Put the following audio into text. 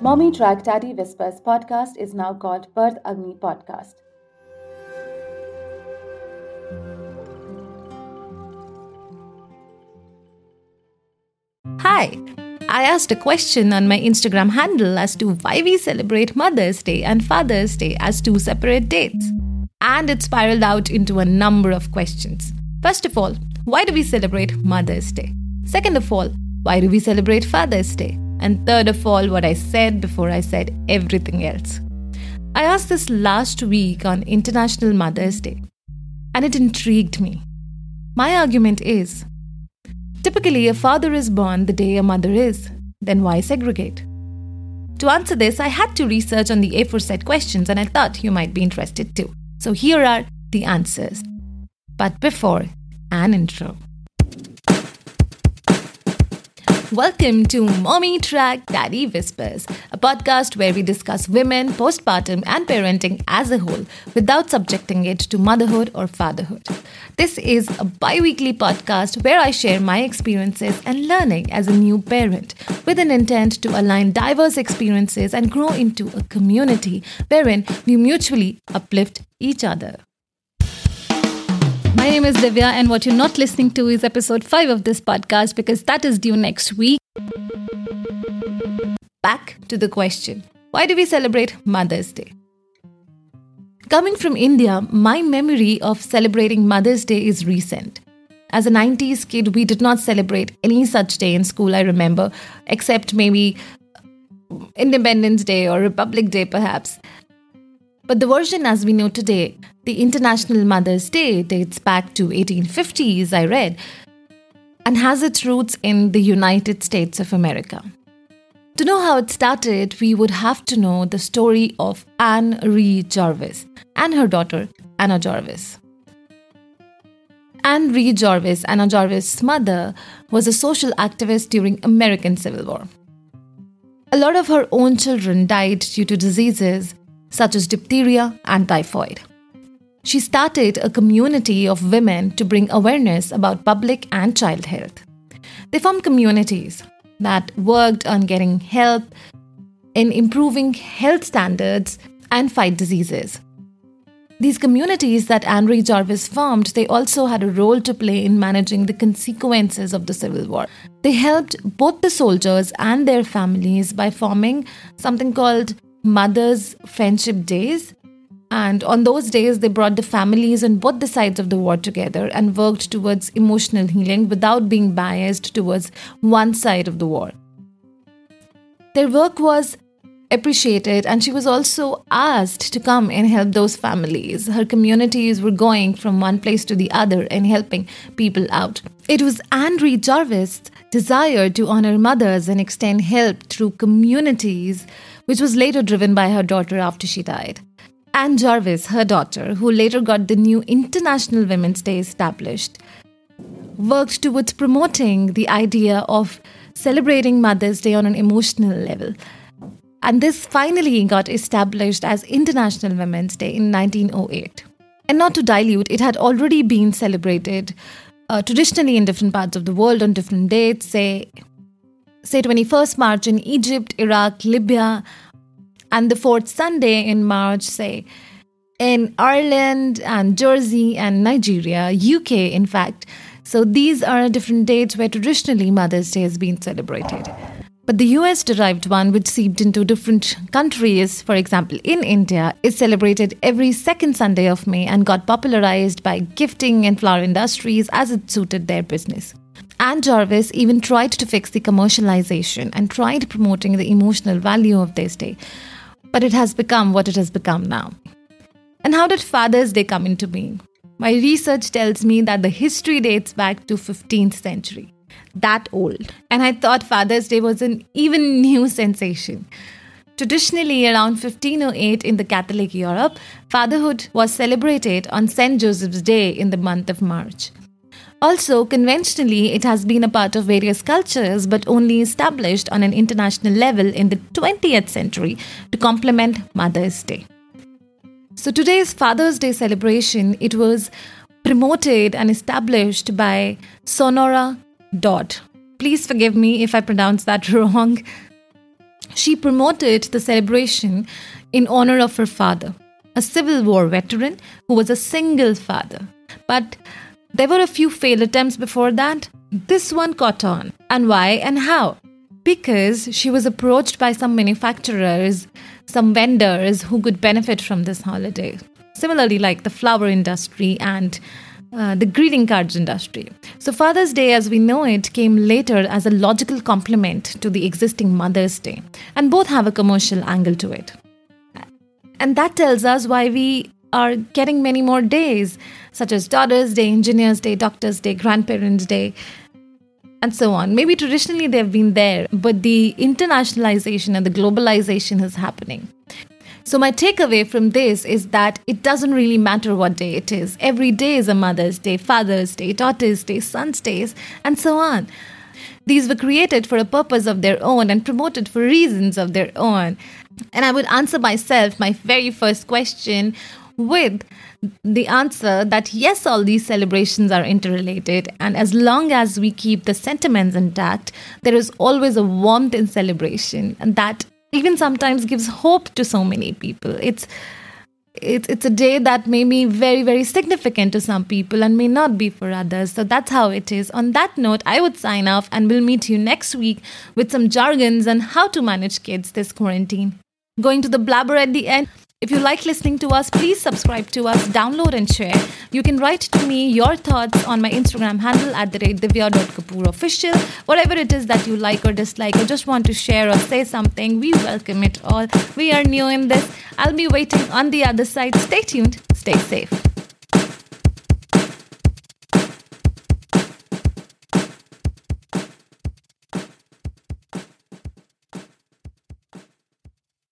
Mommy Track Daddy Whispers podcast is now called Birth Agni Podcast. Hi. I asked a question on my Instagram handle as to why we celebrate Mother's Day and Father's Day as two separate dates. And it spiraled out into a number of questions. First of all, why do we celebrate Mother's Day? Second of all, why do we celebrate Father's Day? And third of all, what I said before I said everything else. I asked this last week on International Mother's Day, and it intrigued me. My argument is typically, a father is born the day a mother is, then why segregate? To answer this, I had to research on the aforesaid questions, and I thought you might be interested too. So here are the answers. But before, an intro. Welcome to Mommy Track Daddy Whispers, a podcast where we discuss women, postpartum, and parenting as a whole without subjecting it to motherhood or fatherhood. This is a bi weekly podcast where I share my experiences and learning as a new parent with an intent to align diverse experiences and grow into a community wherein we mutually uplift each other. My name is Divya, and what you're not listening to is episode 5 of this podcast because that is due next week. Back to the question why do we celebrate Mother's Day? Coming from India, my memory of celebrating Mother's Day is recent. As a 90s kid, we did not celebrate any such day in school, I remember, except maybe Independence Day or Republic Day, perhaps. But the version as we know today, the International Mother's Day, dates back to 1850s, I read, and has its roots in the United States of America. To know how it started, we would have to know the story of Anne Ree Jarvis and her daughter, Anna Jarvis. Anne Ree Jarvis, Anna Jarvis' mother, was a social activist during American Civil War. A lot of her own children died due to diseases such as diphtheria and typhoid. She started a community of women to bring awareness about public and child health. They formed communities that worked on getting help in improving health standards and fight diseases. These communities that Anne Jarvis formed, they also had a role to play in managing the consequences of the Civil War. They helped both the soldiers and their families by forming something called Mother's Friendship Days. And on those days, they brought the families on both the sides of the war together and worked towards emotional healing without being biased towards one side of the war. Their work was appreciated, and she was also asked to come and help those families. Her communities were going from one place to the other and helping people out. It was Anne Jarvis' desire to honor mothers and extend help through communities which was later driven by her daughter after she died. Anne Jarvis, her daughter, who later got the new International Women's Day established, worked towards promoting the idea of celebrating Mother's Day on an emotional level. And this finally got established as International Women's Day in 1908. And not to dilute, it had already been celebrated uh, traditionally in different parts of the world on different dates, say say 21st March in Egypt, Iraq, Libya, and the fourth Sunday in March, say in Ireland and Jersey and Nigeria, UK, in fact. So these are different dates where traditionally Mother's Day has been celebrated. But the US derived one, which seeped into different countries, for example, in India, is celebrated every second Sunday of May and got popularized by gifting and flower industries as it suited their business. Anne Jarvis even tried to fix the commercialization and tried promoting the emotional value of this day. But it has become what it has become now. And how did Father's Day come into being? My research tells me that the history dates back to 15th century. That old. And I thought Father's Day was an even new sensation. Traditionally, around 1508 in the Catholic Europe, fatherhood was celebrated on St. Joseph's Day in the month of March. Also, conventionally, it has been a part of various cultures but only established on an international level in the 20th century to complement Mother's Day. So today's Father's Day celebration, it was promoted and established by Sonora Dodd. Please forgive me if I pronounce that wrong. she promoted the celebration in honor of her father, a Civil War veteran who was a single father. But there were a few failed attempts before that. This one caught on. And why and how? Because she was approached by some manufacturers, some vendors who could benefit from this holiday. Similarly, like the flower industry and uh, the greeting cards industry. So, Father's Day, as we know it, came later as a logical complement to the existing Mother's Day, and both have a commercial angle to it. And that tells us why we are getting many more days, such as Daughter's Day, Engineer's Day, Doctor's Day, Grandparents' Day, and so on. Maybe traditionally they've been there, but the internationalization and the globalization is happening. So, my takeaway from this is that it doesn't really matter what day it is. Every day is a Mother's Day, Father's Day, Daughter's Day, Son's Days, and so on. These were created for a purpose of their own and promoted for reasons of their own. And I would answer myself my very first question with the answer that yes, all these celebrations are interrelated, and as long as we keep the sentiments intact, there is always a warmth in celebration, and that even sometimes gives hope to so many people. It's it's it's a day that may be very very significant to some people and may not be for others. So that's how it is. On that note i would sign off and we'll meet you next week with some jargons on how to manage kids this quarantine. Going to the blabber at the end if you like listening to us, please subscribe to us, download and share. You can write to me your thoughts on my Instagram handle at the rate divya.kapoor official. Whatever it is that you like or dislike or just want to share or say something, we welcome it all. We are new in this. I'll be waiting on the other side. Stay tuned, stay safe.